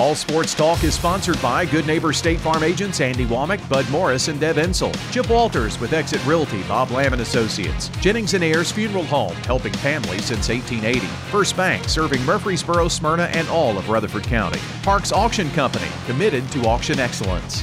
All Sports Talk is sponsored by Good Neighbor State Farm agents Andy Womack, Bud Morris, and Deb Ensel. Chip Walters with Exit Realty, Bob Lamb and Associates. Jennings and Ayers Funeral Home, helping families since 1880. First Bank, serving Murfreesboro, Smyrna, and all of Rutherford County. Parks Auction Company, committed to auction excellence.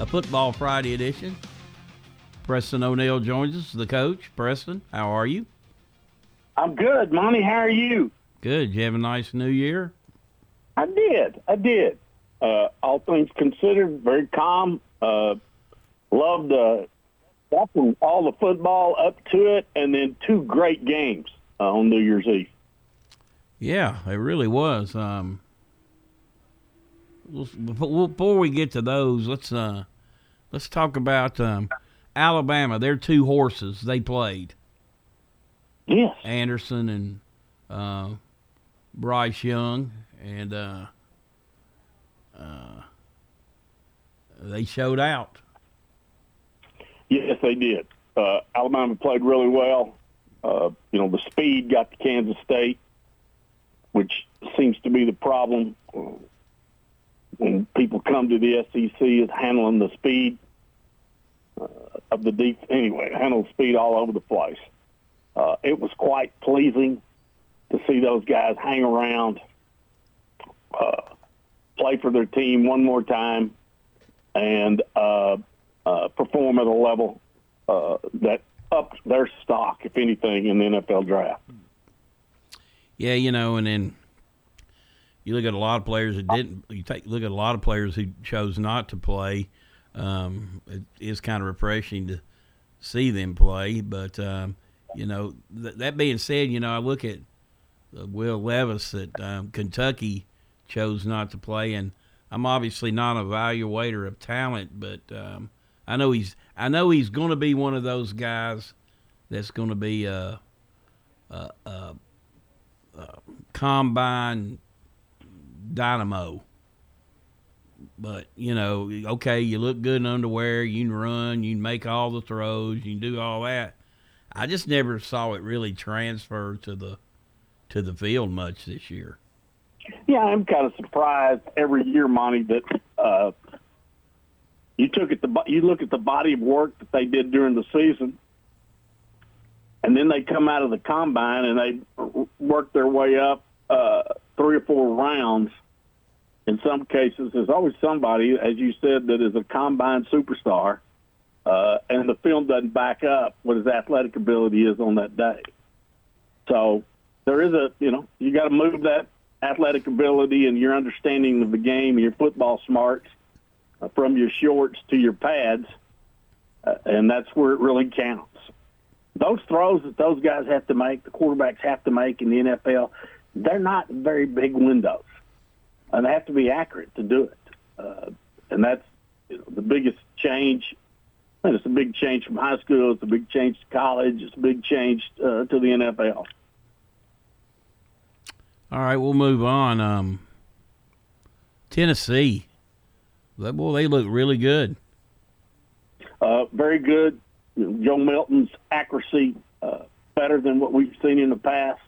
a football Friday edition. Preston O'Neill joins us, the coach. Preston, how are you? I'm good, Monty. How are you? Good. Did you have a nice New Year? I did. I did. Uh, all things considered, very calm. Uh, loved uh, watching all the football up to it, and then two great games uh, on New Year's Eve. Yeah, it really was. Um, before we get to those, let's uh, let's talk about um, Alabama. Their two horses they played. Yes, Anderson and uh, Bryce Young, and uh, uh, they showed out. Yes, they did. Uh, Alabama played really well. Uh, you know, the speed got to Kansas State, which seems to be the problem when people come to the SEC is handling the speed uh, of the deep. Anyway, handle speed all over the place. Uh, it was quite pleasing to see those guys hang around, uh, play for their team one more time, and uh, uh, perform at a level uh, that upped their stock, if anything, in the NFL draft. Yeah, you know, and then you look at a lot of players that didn't. You take look at a lot of players who chose not to play. Um, it is kind of refreshing to see them play, but um, you know th- that being said, you know I look at uh, Will Levis at um, Kentucky chose not to play, and I'm obviously not an evaluator of talent, but um, I know he's I know he's going to be one of those guys that's going to be a, a, a, a combine dynamo. But you know, okay, you look good in underwear. You can run. You can make all the throws. You can do all that. I just never saw it really transfer to the to the field much this year. Yeah, I'm kind of surprised every year, Monty, that uh, you took at the you look at the body of work that they did during the season, and then they come out of the combine and they work their way up uh, three or four rounds. In some cases, there's always somebody, as you said, that is a combine superstar, uh, and the film doesn't back up what his athletic ability is on that day. So there is a, you know, you got to move that athletic ability and your understanding of the game and your football smarts uh, from your shorts to your pads, uh, and that's where it really counts. Those throws that those guys have to make, the quarterbacks have to make in the NFL, they're not very big windows, and they have to be accurate to do it. Uh, and that's you know, the biggest change. And it's a big change from high school. It's a big change to college. It's a big change uh, to the NFL. All right, we'll move on. Um, Tennessee, that boy, they look really good. Uh, very good. You know, Joe Milton's accuracy uh, better than what we've seen in the past.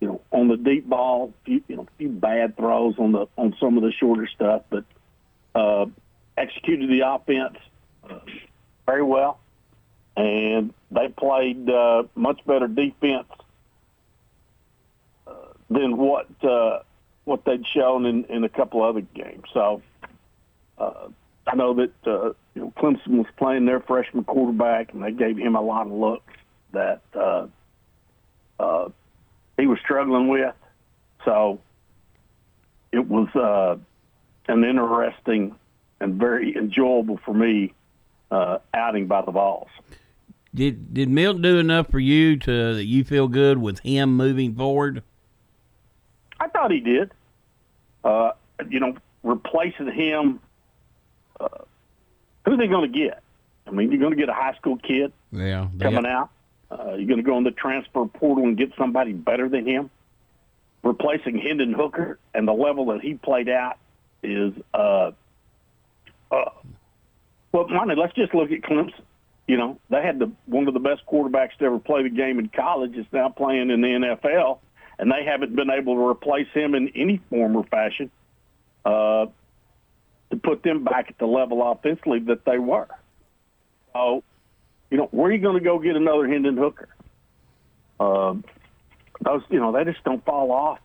You know, on the deep ball, few, you know, a few bad throws on the on some of the shorter stuff, but uh, executed the offense uh, very well, and they played uh, much better defense uh, than what uh, what they'd shown in, in a couple other games. So uh, I know that uh, you know Clemson was playing their freshman quarterback, and they gave him a lot of looks that uh, uh, he was struggling with. So it was uh, an interesting and very enjoyable for me uh, outing by the Vols. Did did Milt do enough for you to that you feel good with him moving forward? I thought he did. Uh, you know, replacing him. Uh, who are they going to get? I mean, you're going to get a high school kid Yeah, coming out. Uh, you're going to go in the transfer portal and get somebody better than him. Replacing Hendon Hooker and the level that he played at is, uh, uh, well, Monty, let's just look at Clemson. You know, they had the one of the best quarterbacks to ever play the game in college. Is now playing in the NFL, and they haven't been able to replace him in any form or fashion uh, to put them back at the level offensively that they were. So, you know, where are you going to go get another Hendon Hooker? Um, those, you know, they just don't fall off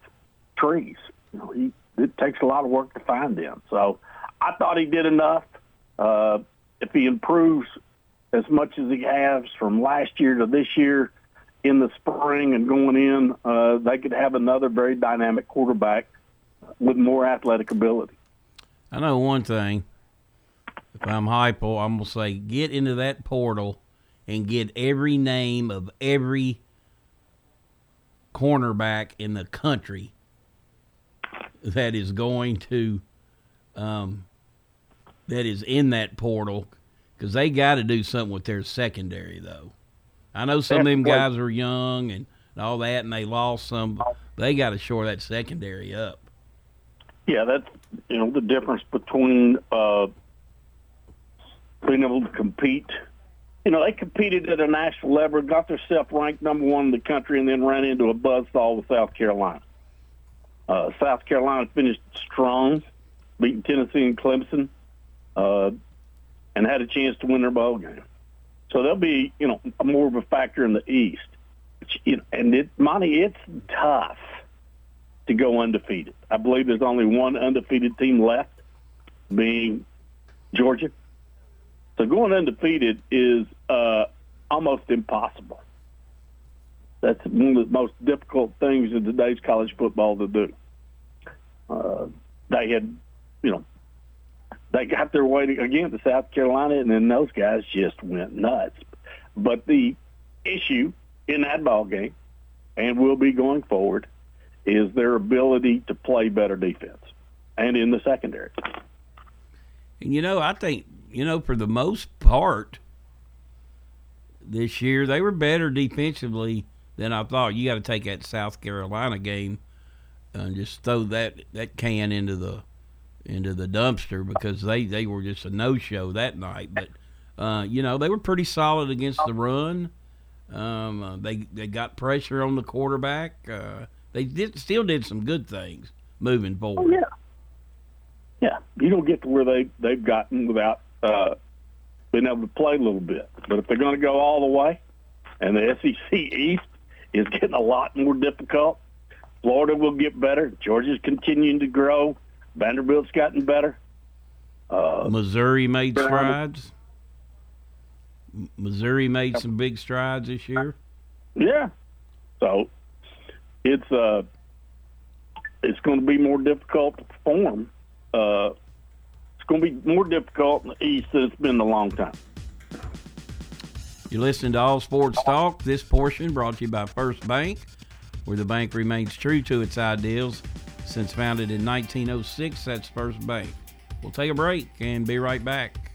trees. You know, he, it takes a lot of work to find them. So, I thought he did enough. Uh, if he improves as much as he has from last year to this year in the spring and going in, uh, they could have another very dynamic quarterback with more athletic ability. I know one thing. If I'm Heupel, I'm gonna say get into that portal and get every name of every cornerback in the country that is going to um, that is in that portal because they got to do something with their secondary though. I know some of them guys are young and, and all that, and they lost some. They got to shore that secondary up. Yeah, that's you know the difference between uh, being able to compete. You know, they competed at a national level, got themselves ranked number one in the country, and then ran into a buzzsaw with South Carolina. Uh, South Carolina finished strong, beating Tennessee and Clemson, uh, and had a chance to win their bowl game. So they'll be, you know, more of a factor in the East. You know, and it, Monty, it's tough to go undefeated. I believe there's only one undefeated team left, being Georgia. So going undefeated is uh, almost impossible. That's one of the most difficult things in today's college football to do. Uh, they had, you know, they got their way to, again to South Carolina, and then those guys just went nuts. But the issue in that ball game, and will be going forward, is their ability to play better defense, and in the secondary. And you know, I think you know for the most part this year they were better defensively than I thought. You got to take that South Carolina game and just throw that that can into the into the dumpster because they they were just a no show that night. But uh, you know they were pretty solid against the run. Um, uh, they they got pressure on the quarterback. Uh, they did still did some good things moving forward. Oh, yeah, yeah. You don't get to where they they've gotten without uh, being able to play a little bit. But if they're going to go all the way, and the SEC East is getting a lot more difficult, Florida will get better. Georgia's continuing to grow. Vanderbilt's gotten better. Uh, Missouri made strides. Missouri made some big strides this year. Yeah. So it's uh it's going to be more difficult to perform. Uh, it's going to be more difficult in the East than it's been in a long time. You're listening to All Sports Talk. This portion brought to you by First Bank, where the bank remains true to its ideals since founded in 1906. That's First Bank. We'll take a break and be right back.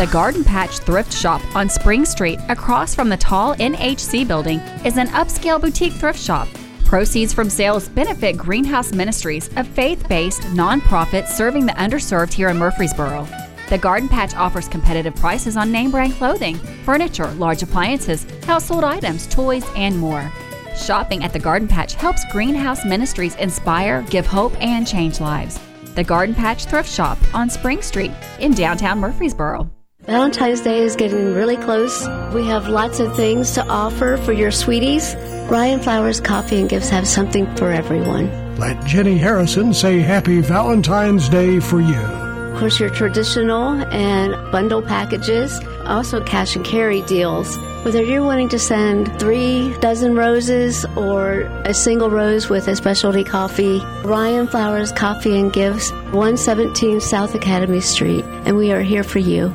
The Garden Patch Thrift Shop on Spring Street, across from the tall NHC building, is an upscale boutique thrift shop. Proceeds from sales benefit Greenhouse Ministries, a faith based nonprofit serving the underserved here in Murfreesboro. The Garden Patch offers competitive prices on name brand clothing, furniture, large appliances, household items, toys, and more. Shopping at the Garden Patch helps Greenhouse Ministries inspire, give hope, and change lives. The Garden Patch Thrift Shop on Spring Street in downtown Murfreesboro. Valentine's Day is getting really close. We have lots of things to offer for your sweeties. Ryan Flowers Coffee and Gifts have something for everyone. Let Jenny Harrison say Happy Valentine's Day for you. Of course, your traditional and bundle packages, also cash and carry deals. Whether you're wanting to send three dozen roses or a single rose with a specialty coffee, Ryan Flowers Coffee and Gifts, 117 South Academy Street, and we are here for you.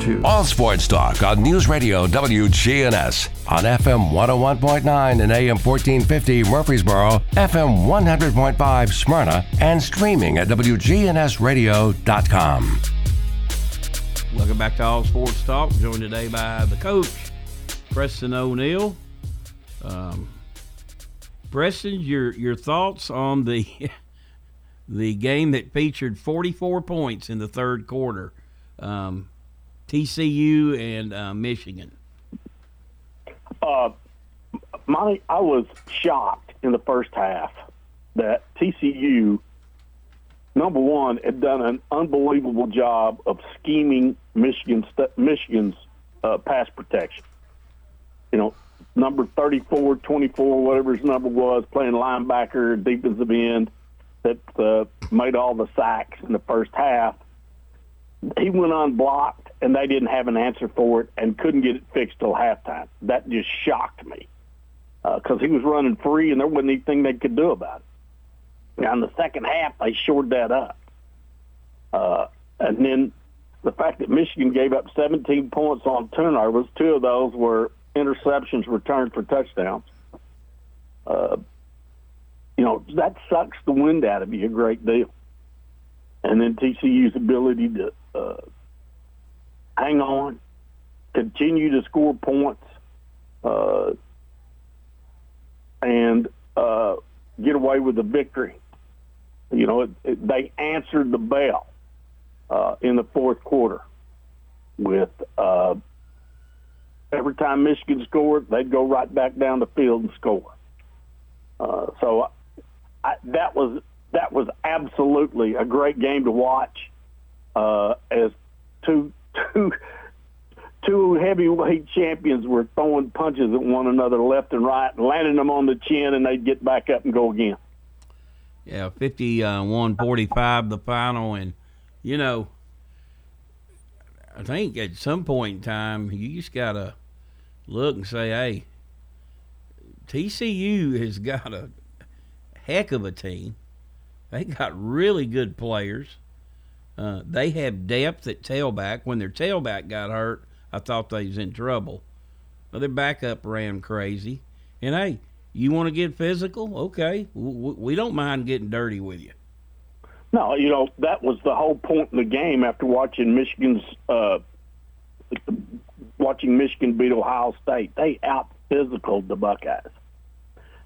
615-893-2422. All Sports Talk on News Radio WGNS on FM 101.9 and AM 1450 Murfreesboro, FM 100.5 Smyrna, and streaming at WGNSradio.com. Welcome back to All Sports Talk. Joined today by the coach, Preston O'Neill. Um, Preston, your your thoughts on the the game that featured 44 points in the third quarter? Um, TCU and uh, Michigan? Uh, I was shocked in the first half that TCU, number one, had done an unbelievable job of scheming Michigan Michigan's uh, pass protection. You know, number 34, 24, whatever his number was, playing linebacker, defensive end, that uh, made all the sacks in the first half. He went unblocked and they didn't have an answer for it and couldn't get it fixed till halftime. That just shocked me because uh, he was running free and there wasn't anything they could do about it. Now in the second half, they shored that up, uh, and then the fact that Michigan gave up 17 points on turnovers, two of those were interceptions returned for touchdowns. Uh, you know that sucks the wind out of you a great deal. And then TCU's ability to uh, hang on, continue to score points, uh, and uh, get away with the victory. You know, it, it, they answered the bell uh, in the fourth quarter with uh, every time Michigan scored, they'd go right back down the field and score. Uh, so I, that was that was absolutely a great game to watch uh, as two two two heavyweight champions were throwing punches at one another left and right, landing them on the chin, and they'd get back up and go again. Yeah, 51 45 the final. And, you know, I think at some point in time, you just got to look and say, hey, TCU has got a heck of a team. They got really good players. Uh, they have depth at tailback. When their tailback got hurt, I thought they was in trouble. But their backup ran crazy. And hey, you want to get physical? Okay, we don't mind getting dirty with you. No, you know that was the whole point in the game. After watching Michigan's, uh, watching Michigan beat Ohio State, they out physicaled the Buckeyes.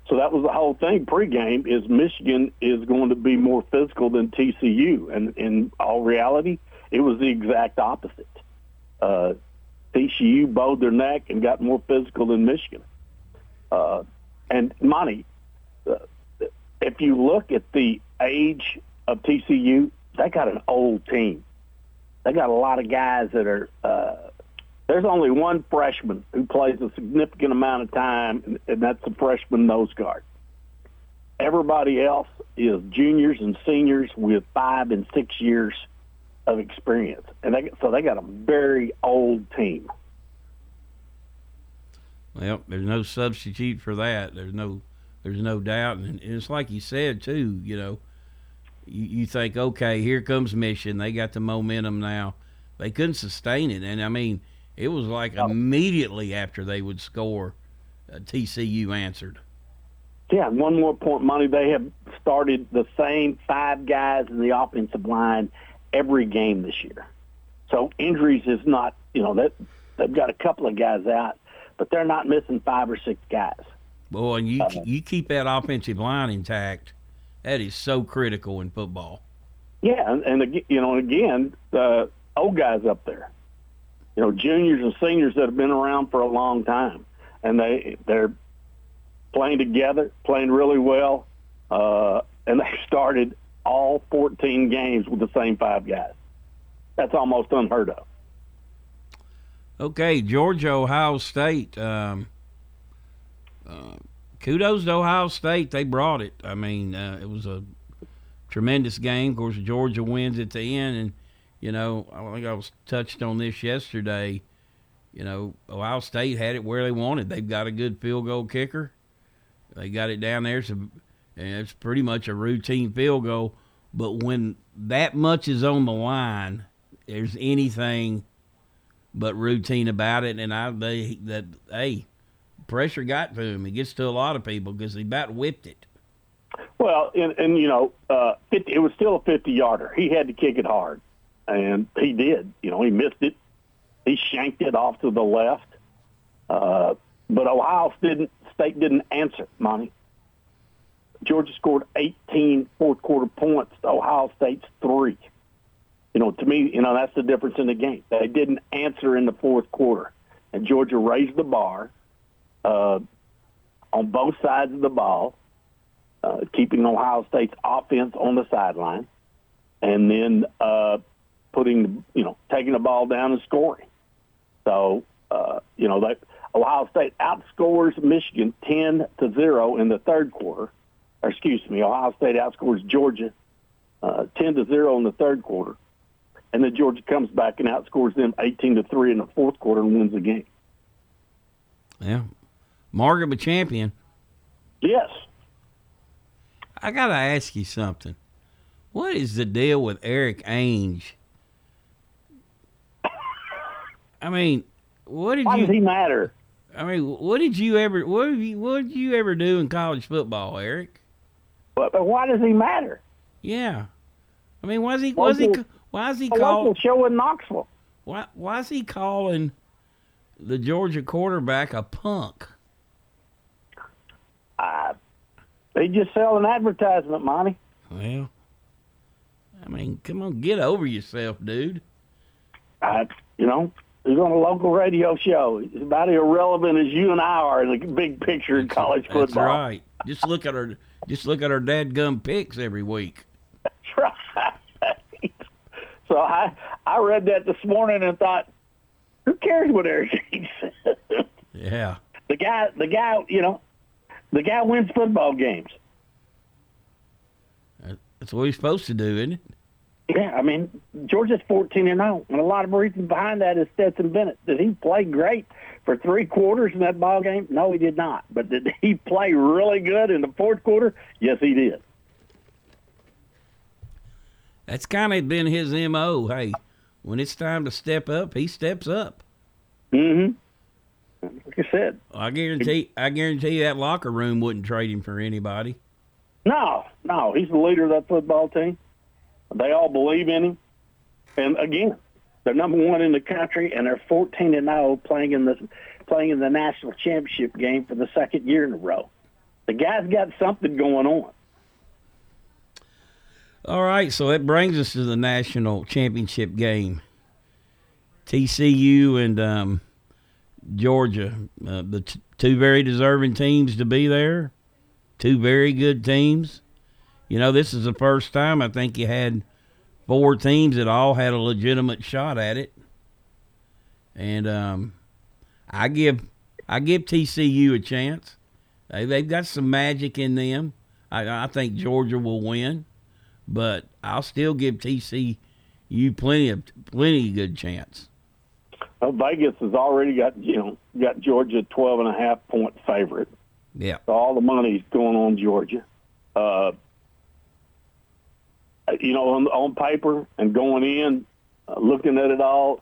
So that was the whole thing pregame is Michigan is going to be more physical than TCU. And in all reality, it was the exact opposite. Uh, TCU bowed their neck and got more physical than Michigan. Uh, and Monty, uh, if you look at the age of TCU, they got an old team. They got a lot of guys that are uh, there's only one freshman who plays a significant amount of time, and that's the freshman nose guard. Everybody else is juniors and seniors with five and six years of experience, and they, so they got a very old team. Well, there's no substitute for that. There's no, there's no doubt, and it's like you said too. You know, you, you think, okay, here comes Mission. They got the momentum now. They couldn't sustain it, and I mean, it was like immediately after they would score, uh, TCU answered. Yeah, one more point, Monty. They have started the same five guys in the offensive line every game this year. So injuries is not, you know, that they've got a couple of guys out, but they're not missing five or six guys. Boy, and you uh, you keep that offensive line intact. That is so critical in football. Yeah, and, and you know, again, the old guys up there, you know, juniors and seniors that have been around for a long time, and they they're playing together, playing really well, uh, and they started all 14 games with the same five guys. That's almost unheard of. Okay, Georgia, Ohio State. Um, uh, kudos to Ohio State. They brought it. I mean, uh, it was a tremendous game. Of course, Georgia wins at the end, and you know, I think I was touched on this yesterday. You know, Ohio State had it where they wanted. They've got a good field goal kicker. They got it down there, so it's pretty much a routine field goal. But when that much is on the line, there's anything but routine about it. And I they that hey, pressure got to him. It gets to a lot of people because he about whipped it. Well, and, and you know, uh, it, it was still a 50 yarder. He had to kick it hard, and he did. You know, he missed it. He shanked it off to the left. Uh, but Ohio didn't State didn't answer, Monty. Georgia scored 18 fourth quarter points to Ohio State's three. You know, to me, you know, that's the difference in the game. They didn't answer in the fourth quarter. And Georgia raised the bar uh, on both sides of the ball, uh, keeping Ohio State's offense on the sideline, and then uh, putting, you know, taking the ball down and scoring. So, uh, you know, that Ohio State outscores Michigan 10 to 0 in the third quarter. Or excuse me, Ohio State outscores Georgia uh, 10 to 0 in the third quarter. And then Georgia comes back and outscores them 18 to 3 in the fourth quarter and wins the game. Yeah. Margaret a champion. Yes. I got to ask you something. What is the deal with Erik Ainge? I mean, what did Why you? does he matter? I mean, what did you ever what have you what did you ever do in college football, Erik? But, but why does he matter? Yeah, I mean, why is he was he why is he calling show in Knoxville? Why why is he calling the Georgia quarterback a punk? Uh, they just sell an advertisement, Monty. Well, I mean, come on, get over yourself, dude. I, you know, He's on a local radio show. He's about as irrelevant as you and I are in the big picture in college football. That's right. Just look at our just look at our dadgum picks every week. That's right. So I I read that this morning and thought, who cares what Erik says? Yeah. The guy the guy you know, the guy wins football games. That's what he's supposed to do, isn't it? Yeah, I mean Georgia's fourteen and zero, and a lot of reasons behind that is Stetson Bennett. Did he play great for three quarters in that ball game? No, he did not. But did he play really good in the fourth quarter? Yes, he did. That's kind of been his mo. Hey, when it's time to step up, he steps up. Mm-hmm. Like I said, I guarantee, I guarantee you that locker room wouldn't trade him for anybody. No, no, he's the leader of that football team. They all believe in him. And again, they're number one in the country, and they're 14 and 0 playing in the playing in the national championship game for the second year in a row. The guy's got something going on. All right, so that brings us to the national championship game. TCU and um, Georgia, uh, the t- two very deserving teams to be there. Two very good teams you know, this is the first time I think you had four teams that all had a legitimate shot at it. And um, I give I give TCU a chance. They they've got some magic in them. I, I think Georgia will win, but I'll still give TCU plenty of plenty of good chance. uh, Vegas has already got you know got Georgia twelve and a half point favorite. Yeah. So all the money's going on Georgia. Uh, you know, on, on paper and going in, uh, looking at it all,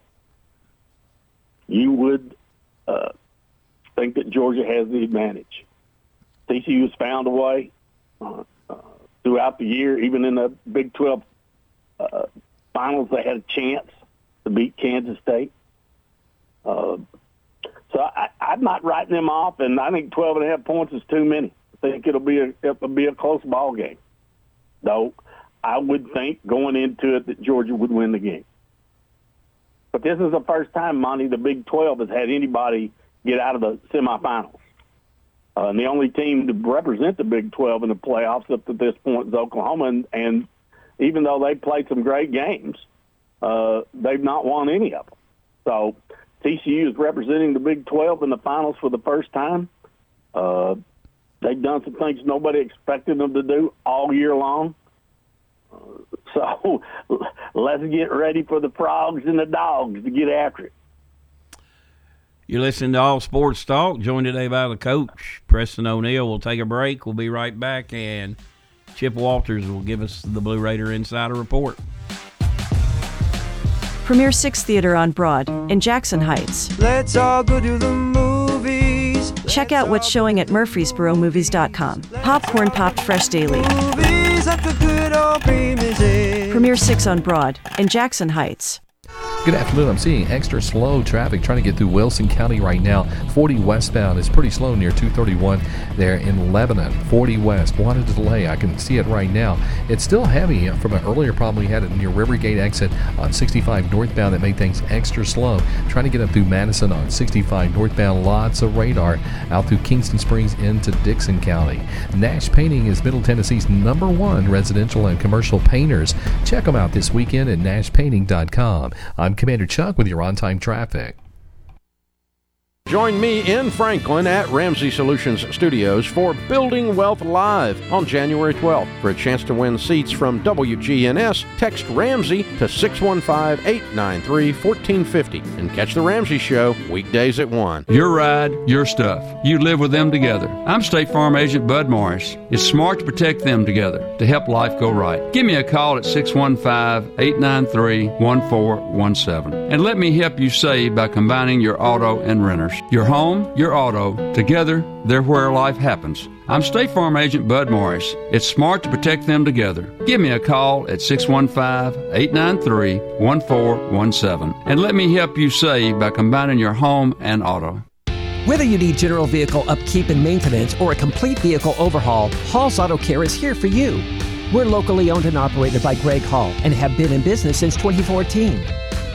you would uh, think that Georgia has the advantage. TCU has found a way uh, uh, throughout the year, even in the Big 12 uh, finals, they had a chance to beat Kansas State. Uh, so I, I'm not writing them off, and I think 12 and a half points is too many. I think it'll be a it'll be a close ball game. Though I would think going into it that Georgia would win the game. But this is the first time, Monty, the Big 12 has had anybody get out of the semifinals. Uh, and the only team to represent the Big 12 in the playoffs up to this point is Oklahoma. And, and even though they played some great games, uh, they've not won any of them. So TCU is representing the Big 12 in the finals for the first time. Uh, they've done some things nobody expected them to do all year long. So let's get ready for the frogs and the dogs to get after it. You're listening to All Sports Talk, joined today by the coach, Preston O'Neill. We'll take a break. We'll be right back, and Chip Walters will give us the Blue Raider Insider Report. Premier 6 Theater on Broad in Jackson Heights. Let's all go to the movies. Check out what's showing at murfreesboromovies.com. Popcorn popped fresh daily. Movies at good old premises. Premier 6 on Broad in Jackson Heights. Good afternoon. I'm seeing extra slow traffic trying to get through Wilson County right now. 40 westbound is pretty slow near 231 there in Lebanon. 40 west. What a delay. I can see it right now. It's still heavy from an earlier problem we had at near Rivergate exit on 65 northbound that made things extra slow. Trying to get up through Madison on 65 northbound. Lots of radar out through Kingston Springs into Dickson County. Nash Painting is Middle Tennessee's number one residential and commercial painters. Check them out this weekend at nashpainting.com. I'm Commander Chuck with your on time traffic. Join me in Franklin at Ramsey Solutions Studios for Building Wealth Live on January 12th. For a chance to win seats from WGNS, text Ramsey to 615 893 1450 and catch The Ramsey Show weekdays at 1. Your ride, your stuff. You live with them together. I'm State Farm Agent Bud Morris. It's smart to protect them together to help life go right. Give me a call at 615 893 1417 and let me help you save by combining your auto and renters. Your home, your auto, together, they're where life happens. I'm State Farm Agent Bud Morris. It's smart to protect them together. Give me a call at 615 893 1417 and let me help you save by combining your home and auto. Whether you need general vehicle upkeep and maintenance or a complete vehicle overhaul, Hall's Auto Care is here for you. We're locally owned and operated by Greg Hall and have been in business since 2014.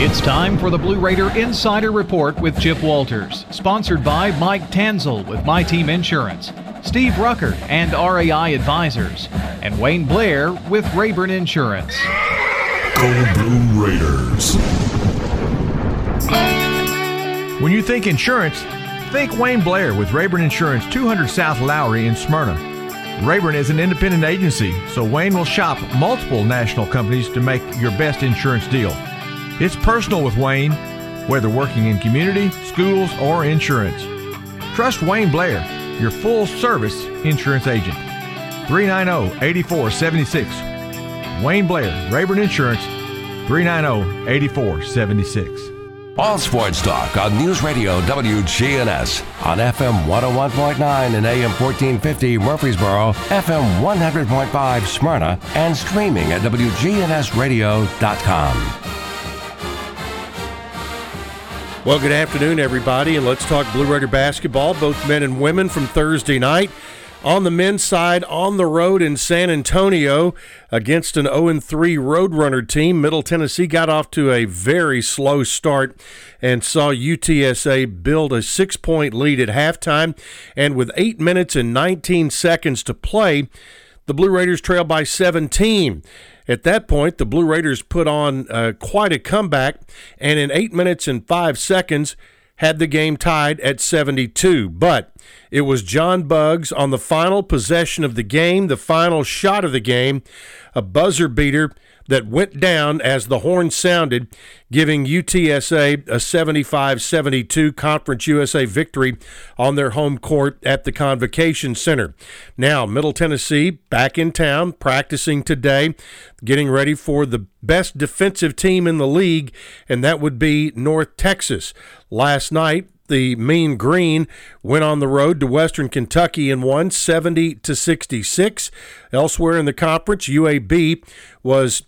It's time for the Blue Raider Insider Report with Chip Walters, sponsored by Mike Tanzel with My Team Insurance, Steve Rucker and RAI Advisors, and Wayne Blair with Rayburn Insurance. Go Blue Raiders. When you think insurance, think Wayne Blair with Rayburn Insurance, 200 South Lowry in Smyrna. Rayburn is an independent agency, so Wayne will shop multiple national companies to make your best insurance deal. It's personal with Wayne, whether working in community, schools, or insurance. Trust Wayne Blair, your full service insurance agent. 390 8476. Wayne Blair, Rayburn Insurance, 390 8476. All Sports Talk on News Radio WGNS on FM 101.9 and AM 1450 Murfreesboro, FM 100.5 Smyrna, and streaming at WGNSradio.com. Well, good afternoon, everybody, and let's talk Blue Raider basketball, both men and women from Thursday night. On the men's side, on the road in San Antonio against an 0 3 Roadrunner team, Middle Tennessee got off to a very slow start and saw UTSA build a six point lead at halftime. And with 8 minutes and 19 seconds to play, the Blue Raiders trail by 17. At that point, the Blue Raiders put on uh, quite a comeback, and in 8 minutes and 5 seconds, had the game tied at 72. But it was John Buggs on the final possession of the game, the final shot of the game, a buzzer beater that went down as the horn sounded, giving UTSA a 75 72 Conference USA victory on their home court at the Convocation Center. Now, Middle Tennessee back in town, practicing today, getting ready for the best defensive team in the league, and that would be North Texas. Last night, the Mean Green went on the road to Western Kentucky and won 70 to 66. Elsewhere in the conference, UAB was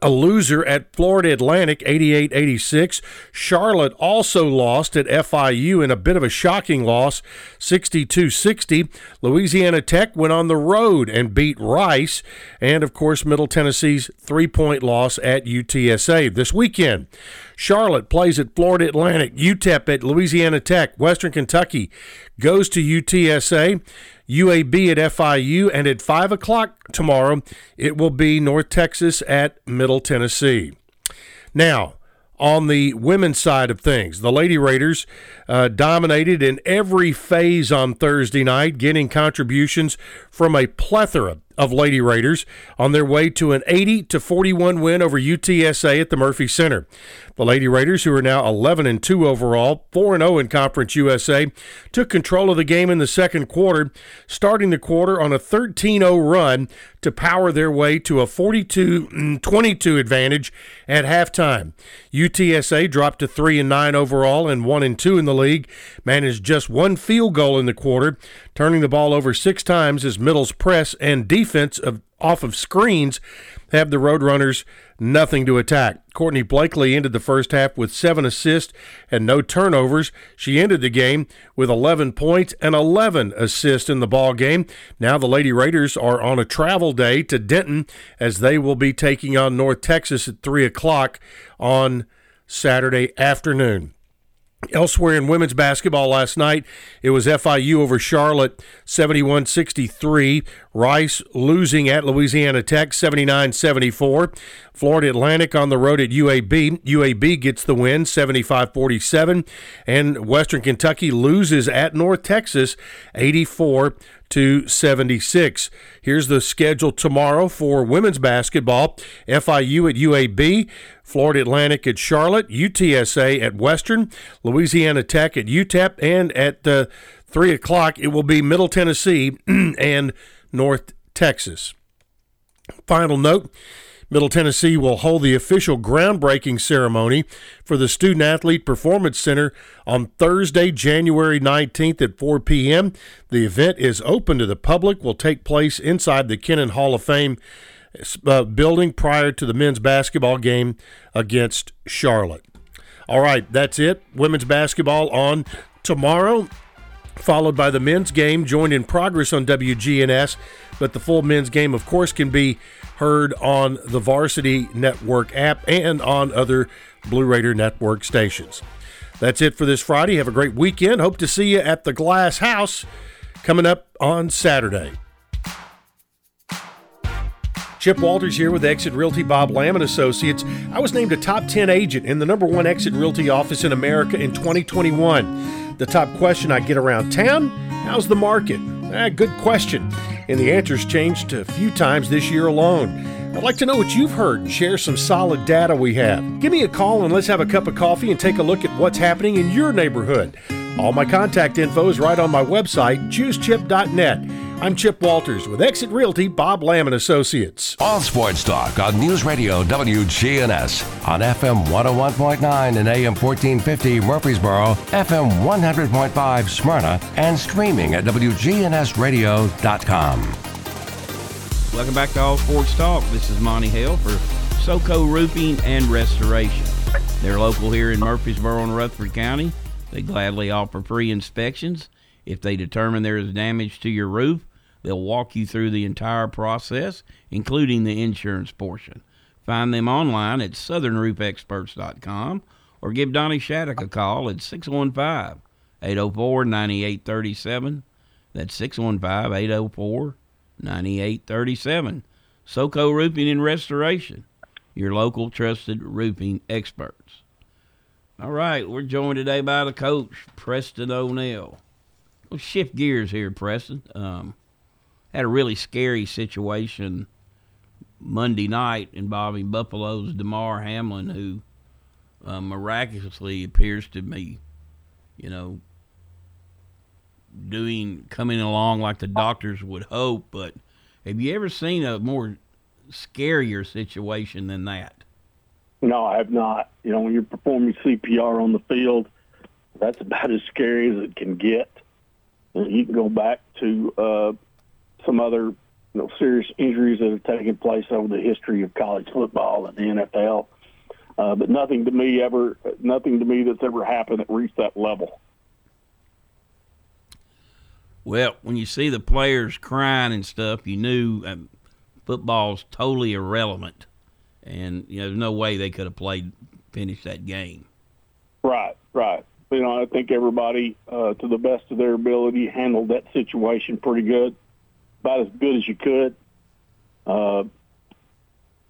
a loser at Florida Atlantic 88 86. Charlotte also lost at FIU in a bit of a shocking loss 62 60. Louisiana Tech went on the road and beat Rice. And of course, Middle Tennessee's three point loss at UTSA this weekend. Charlotte plays at Florida Atlantic, UTEP at Louisiana Tech, Western Kentucky goes to UTSA. UAB at FIU, and at 5 o'clock tomorrow, it will be North Texas at Middle Tennessee. Now, on the women's side of things, the Lady Raiders uh, dominated in every phase on Thursday night, getting contributions from a plethora of Lady Raiders on their way to an 80 to 41 win over UTSA at the Murphy Center. The Lady Raiders, who are now 11 and 2 overall, 4 and 0 in Conference USA, took control of the game in the second quarter, starting the quarter on a 13-0 run to power their way to a 42-22 mm, advantage at halftime. UTSA dropped to 3 and 9 overall and 1 and 2 in the league, managed just one field goal in the quarter, turning the ball over 6 times as Middle's press and defense of off of screens have the Roadrunners nothing to attack. Courtney Blakely ended the first half with seven assists and no turnovers. She ended the game with 11 points and 11 assists in the ball game. Now the Lady Raiders are on a travel day to Denton as they will be taking on North Texas at 3 o'clock on Saturday afternoon. Elsewhere in women's basketball last night, it was FIU over Charlotte 71 63. Rice losing at Louisiana Tech 79 74. Florida Atlantic on the road at UAB. UAB gets the win 75 47. And Western Kentucky loses at North Texas 84 to 76. Here's the schedule tomorrow for women's basketball FIU at UAB, Florida Atlantic at Charlotte, UTSA at Western, Louisiana Tech at UTEP, and at uh, 3 o'clock it will be Middle Tennessee and North Texas. Final note Middle Tennessee will hold the official groundbreaking ceremony for the Student Athlete Performance Center on Thursday, January 19th at 4 p.m. The event is open to the public, will take place inside the Kennon Hall of Fame uh, building prior to the men's basketball game against Charlotte. All right, that's it. Women's basketball on tomorrow followed by the men's game joined in progress on WGNS. But the full men's game, of course, can be heard on the Varsity Network app and on other Blue Raider Network stations. That's it for this Friday. Have a great weekend. Hope to see you at the Glass House coming up on Saturday. Chip Walters here with Exit Realty Bob Lamb and Associates. I was named a top 10 agent in the number one Exit Realty office in America in 2021. The top question I get around town how's the market? Ah, good question. And the answers changed a few times this year alone. I'd like to know what you've heard and share some solid data we have. Give me a call and let's have a cup of coffee and take a look at what's happening in your neighborhood. All my contact info is right on my website, choosechip.net. I'm Chip Walters with Exit Realty Bob Lamb and Associates. All sports talk on News Radio WGNS on FM 101.9 and AM 1450 Murfreesboro, FM 100.5 Smyrna, and streaming at WGNSradio.com. Welcome back to All Sports Talk. This is Monty Hale for SoCo Roofing and Restoration. They're local here in Murfreesboro and Rutherford County. They gladly offer free inspections if they determine there is damage to your roof They'll walk you through the entire process, including the insurance portion. Find them online at southernroofexperts.com or give Donnie Shattuck a call at 615 804 9837. That's 615 804 9837. SoCo Roofing and Restoration, your local trusted roofing experts. All right, we're joined today by the coach, Preston O'Neill. We'll shift gears here, Preston. Um, had a really scary situation Monday night involving Buffalo's Damar Hamlin, who uh, miraculously appears to be, you know, doing coming along like the doctors would hope. But have you ever seen a more scarier situation than that? No, I have not. You know, when you're performing CPR on the field, that's about as scary as it can get. You can go back to uh, some other, you know, serious injuries that have taken place over the history of college football and the NFL. Uh, but nothing to me ever, nothing to me that's ever happened that reached that level. Well, when you see the players crying and stuff, you knew um, football's totally irrelevant, and you know there's no way they could have played finished that game. Right, right. You know, I think everybody, uh, to the best of their ability, handled that situation pretty good, about as good as you could. Uh,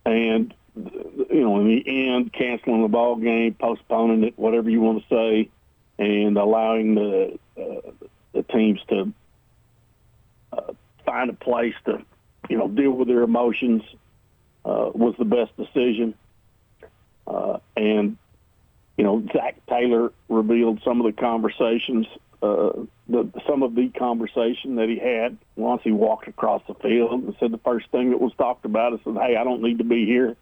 and you know, in the end, canceling the ball game, postponing it, whatever you want to say, and allowing the uh, the teams to uh, find a place to, you know, deal with their emotions uh, was the best decision. Uh, and you know, Zac Taylor revealed some of the conversations, uh, the some of the conversation that he had once he walked across the field and said the first thing that was talked about is, "Hey, I don't need to be here."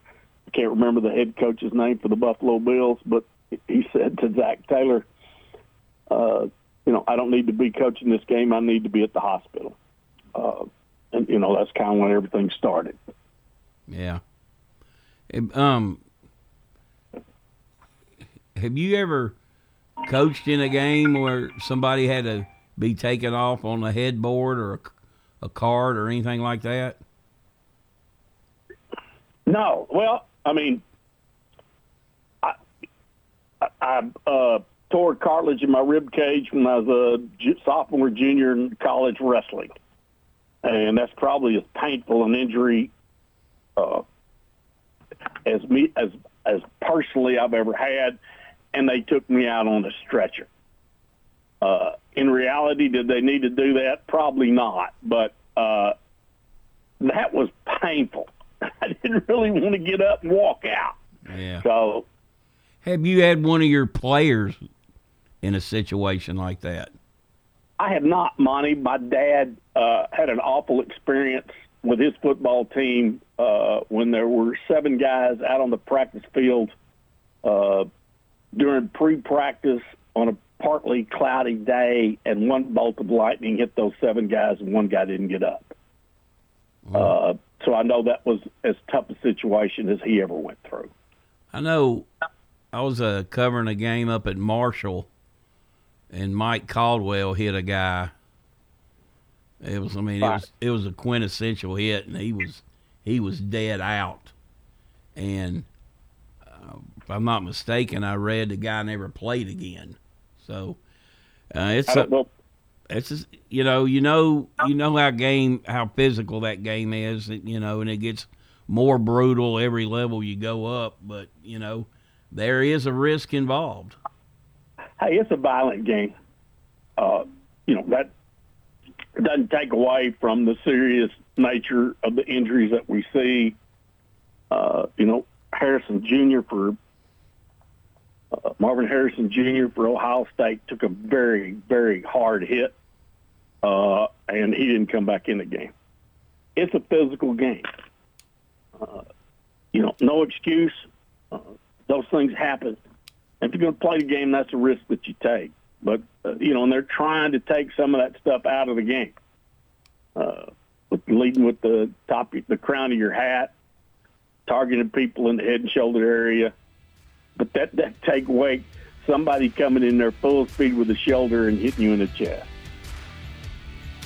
I can't remember the head coach's name for the Buffalo Bills, but he said to Zac Taylor, uh, "You know, I don't need to be coaching this game. I need to be at the hospital." Uh, and you know, that's kind of when everything started. Yeah. Um, have you ever coached in a game where somebody had to be taken off on a headboard or a, a card or anything like that? No. Well, I mean, I I uh, tore cartilage in my rib cage when I was a sophomore, junior in college wrestling, and that's probably as painful an injury uh, as me as as personally I've ever had and they took me out on a stretcher. Uh, in reality, did they need to do that? Probably not, but uh, that was painful. I didn't really want to get up and walk out. Yeah. So, have you had one of your players in a situation like that? I have not, Monty. My dad uh, had an awful experience with his football team uh, when there were seven guys out on the practice field uh, during pre-practice on a partly cloudy day, and one bolt of lightning hit those seven guys, and one guy didn't get up. Uh, so I know that was as tough a situation as he ever went through. I know I was uh, covering a game up at Marshall, and Mike Caldwell hit a guy. It was, I mean, it was it was a quintessential hit, and he was he was dead out, and if I'm not mistaken, I read the guy never played again. So uh, it's a, it's just, you know you know you know how game how physical that game is you know and it gets more brutal every level you go up but you know there is a risk involved. Hey it's a violent game. Uh, you know that doesn't take away from the serious nature of the injuries that we see. Uh, you know harrison jr for uh, Marvin Harrison Jr. for Ohio State took a very, very hard hit, uh, and he didn't come back in the game. It's a physical game. Uh, you know, no excuse. Uh, those things happen. If you're going to play the game, that's a risk that you take. But uh, you know, and they're trying to take some of that stuff out of the game. Uh, with leading with the top, the crown of your hat, targeting people in the head and shoulder area but that that take away somebody coming in there full speed with a shoulder and hitting you in the chest.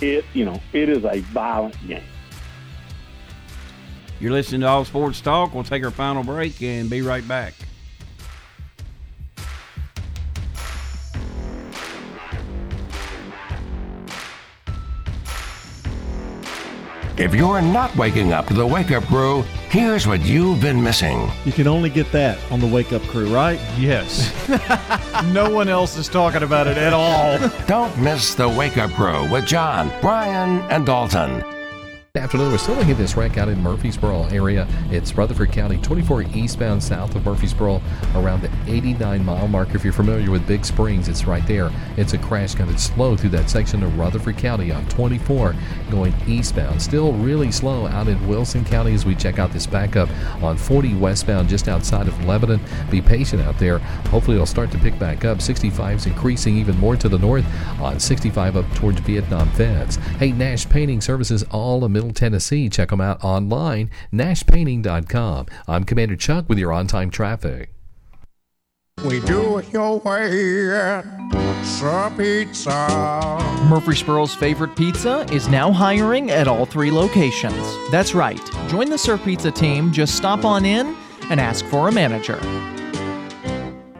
it you know it is a violent game. You're listening to All Sports Talk. We'll take our final break and be right back. If you're not waking up to the Wake Up Crew, here's what you've been missing. You can only get that on the Wake Up Crew, right? Yes. no one else is talking about it at all. Don't miss the Wake Up Crew with John, Brian, and Dalton. Afternoon. We're still looking at this wreck out in Murfreesboro area. It's Rutherford County, 24 eastbound south of Murfreesboro, around the 89 mile mark. If you're familiar with Big Springs, it's right there. It's a crash kind of slow through that section of Rutherford County on 24 going eastbound. Still really slow out in Wilson County as we check out this backup on 40 westbound just outside of Lebanon. Be patient out there. Hopefully it'll start to pick back up. 65 is increasing even more to the north on 65 up towards Vietnam Fence. Hey, Nash Painting Services all of Middle Tennessee. Check them out online, nashpainting.com. I'm Commander Chuck with your on-time traffic. We do it your way at Sir Pizza. Murfreesboro's favorite pizza is now hiring at all three locations. That's right. Join the Sir Pizza team. Just stop on in and ask for a manager.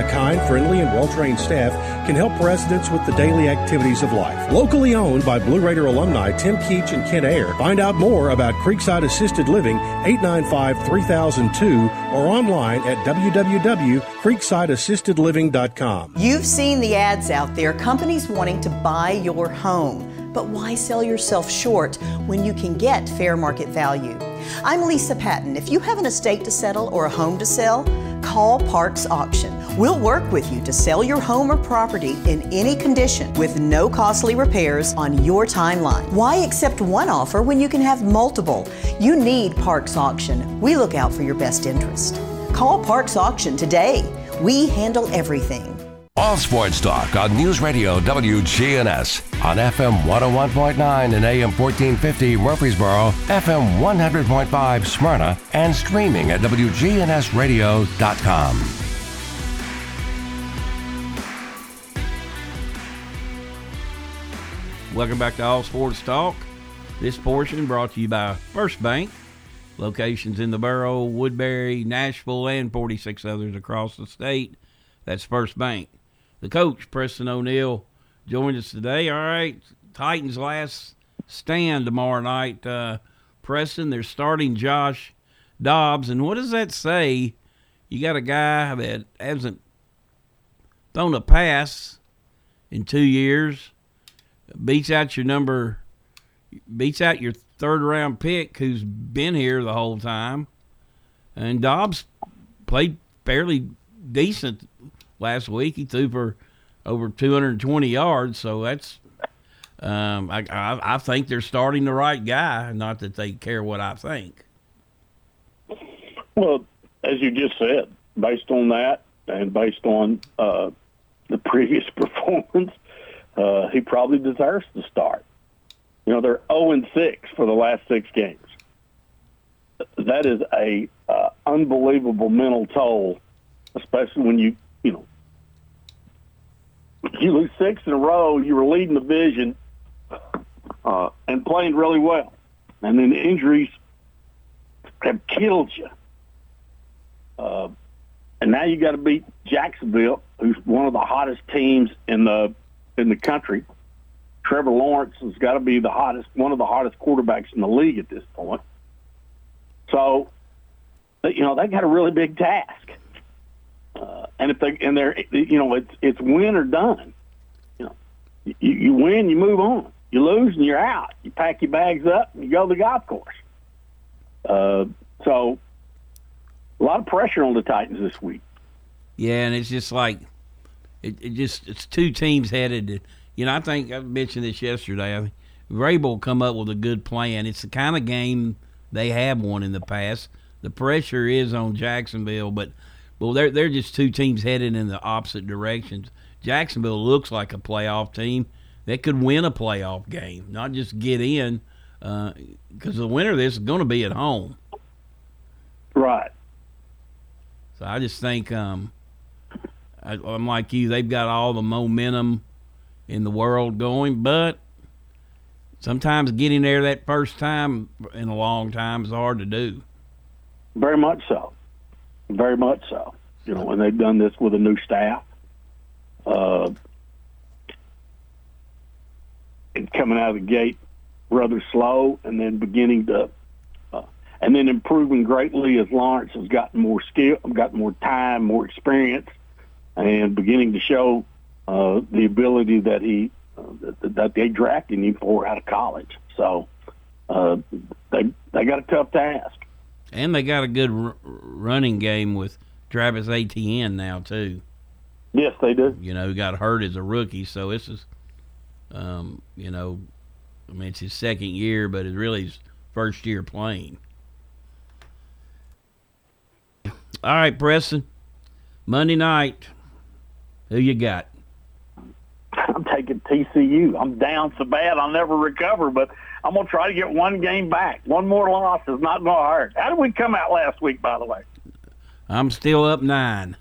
A kind, friendly, and well trained staff can help residents with the daily activities of life. Locally owned by Blue Raider alumni Tim Keach and Kent Ayer. Find out more about Creekside Assisted Living 895 3002 or online at www.creeksideassistedliving.com. You've seen the ads out there, companies wanting to buy your home. But why sell yourself short when you can get fair market value? I'm Lisa Patton. If you have an estate to settle or a home to sell, call Parks Auction. We'll work with you to sell your home or property in any condition with no costly repairs on your timeline. Why accept one offer when you can have multiple? You need Parks Auction. We look out for your best interest. Call Parks Auction today. We handle everything. All Sports Talk on News Radio WGNS on FM 101.9 and AM 1450 Murfreesboro, FM 100.5 Smyrna, and streaming at WGNSradio.com. Welcome back to All Sports Talk. This portion brought to you by First Bank. Locations in the borough, Woodbury, Nashville, and 46 others across the state. That's First Bank. The coach, Preston O'Neill, joined us today. All right, Titans' last stand tomorrow night. Uh, Preston, they're starting Josh Dobbs. And what does that say? You got a guy that hasn't thrown a pass in two years, beats out your number, beats out your third round pick who's been here the whole time. And Dobbs played fairly decent last week. He threw for over 220 yards, so that's. Um, I, I I think they're starting the right guy. Not that they care what I think. Well, as you just said, based on that and based on uh, the previous performance, uh, he probably deserves to start. You know, they're 0 and 6 for the last six games. That is a uh, unbelievable mental toll, especially when you you know you lose six in a row. You were leading the division uh, and playing really well, and then the injuries have killed you. Uh, and now you got to beat Jacksonville, who's one of the hottest teams in the in the country. Trevor Lawrence has got to be the hottest, one of the hottest quarterbacks in the league at this point. So, you know, they got a really big task. Uh, and if they and they're you know it's it's win or done. You know, you, you win, you move on. You lose, and you're out. You pack your bags up and you go to the golf course. Uh, so, a lot of pressure on the Titans this week. Yeah, and it's just like it, it just it's two teams headed. You know, I think I mentioned this yesterday. I Vrabel will come up with a good plan. It's the kind of game they have won in the past. The pressure is on Jacksonville, but well, they're they're just two teams headed in the opposite directions. Jacksonville looks like a playoff team that could win a playoff game, not just get in. because the winner of this is going to be at home. Right. So I just think um, I, I'm like you. They've got all the momentum in the world going, but sometimes getting there that first time in a long time is hard to do. Very much so. Very much so. You know, when they've done this with a new staff, uh, and coming out of the gate rather slow, and then beginning to, uh, and then improving greatly as Lawrence has gotten more skill, gotten more time, more experience, and beginning to show uh, the ability that he uh, that, that they drafted him for out of college. So uh, they they got a tough task. And they got a good r- running game with Travis Etienne now too. Yes, they do. You know, he got hurt as a rookie, so this is, um, you know, I mean it's his second year, but it's really his first year playing. All right, Preston. Monday night. Who you got? I'm taking TCU. I'm down so bad I'll never recover, but I'm gonna try to get one game back. One more loss is not gonna hurt. How did we come out last week, by the way? I'm still up nine.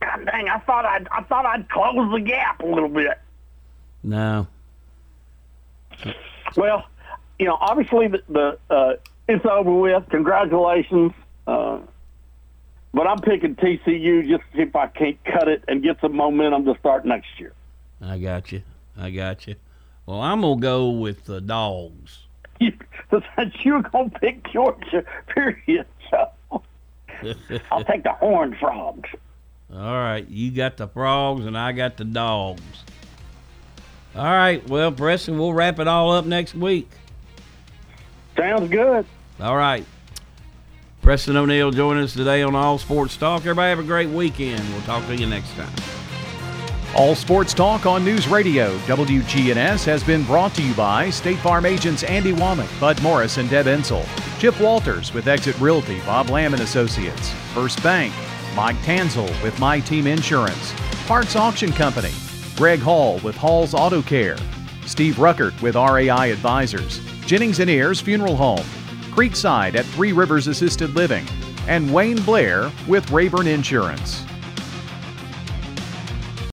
God dang, I thought I'd I thought I'd close the gap a little bit. No. Well, you know, obviously the, the uh, it's over with. Congratulations. Uh, but I'm picking TCU just to see if I can't cut it and get some momentum to start next year. I got you. I got you. Well, I'm gonna go with the dogs. You're gonna pick Georgia, period. So I'll take the Horned Frogs. All right, you got the frogs and I got the dogs. All right, well, Preston, we'll wrap it all up next week. Sounds good. All right. Preston O'Neill joining us today on All Sports Talk. Everybody have a great weekend. We'll talk to you next time. All Sports Talk on News Radio WGNS has been brought to you by State Farm agents Andy Womack, Bud Morris, and Deb Ensel. Chip Walters with Exit Realty, Bob Lamb and Associates. First Bank, Mike Tanzel with My Team Insurance. Parks Auction Company, Greg Hall with Hall's Auto Care. Steve Ruckert with RAI Advisors. Jennings and Ayers Funeral Home. Creekside at Three Rivers Assisted Living. And Wayne Blair with Rayburn Insurance.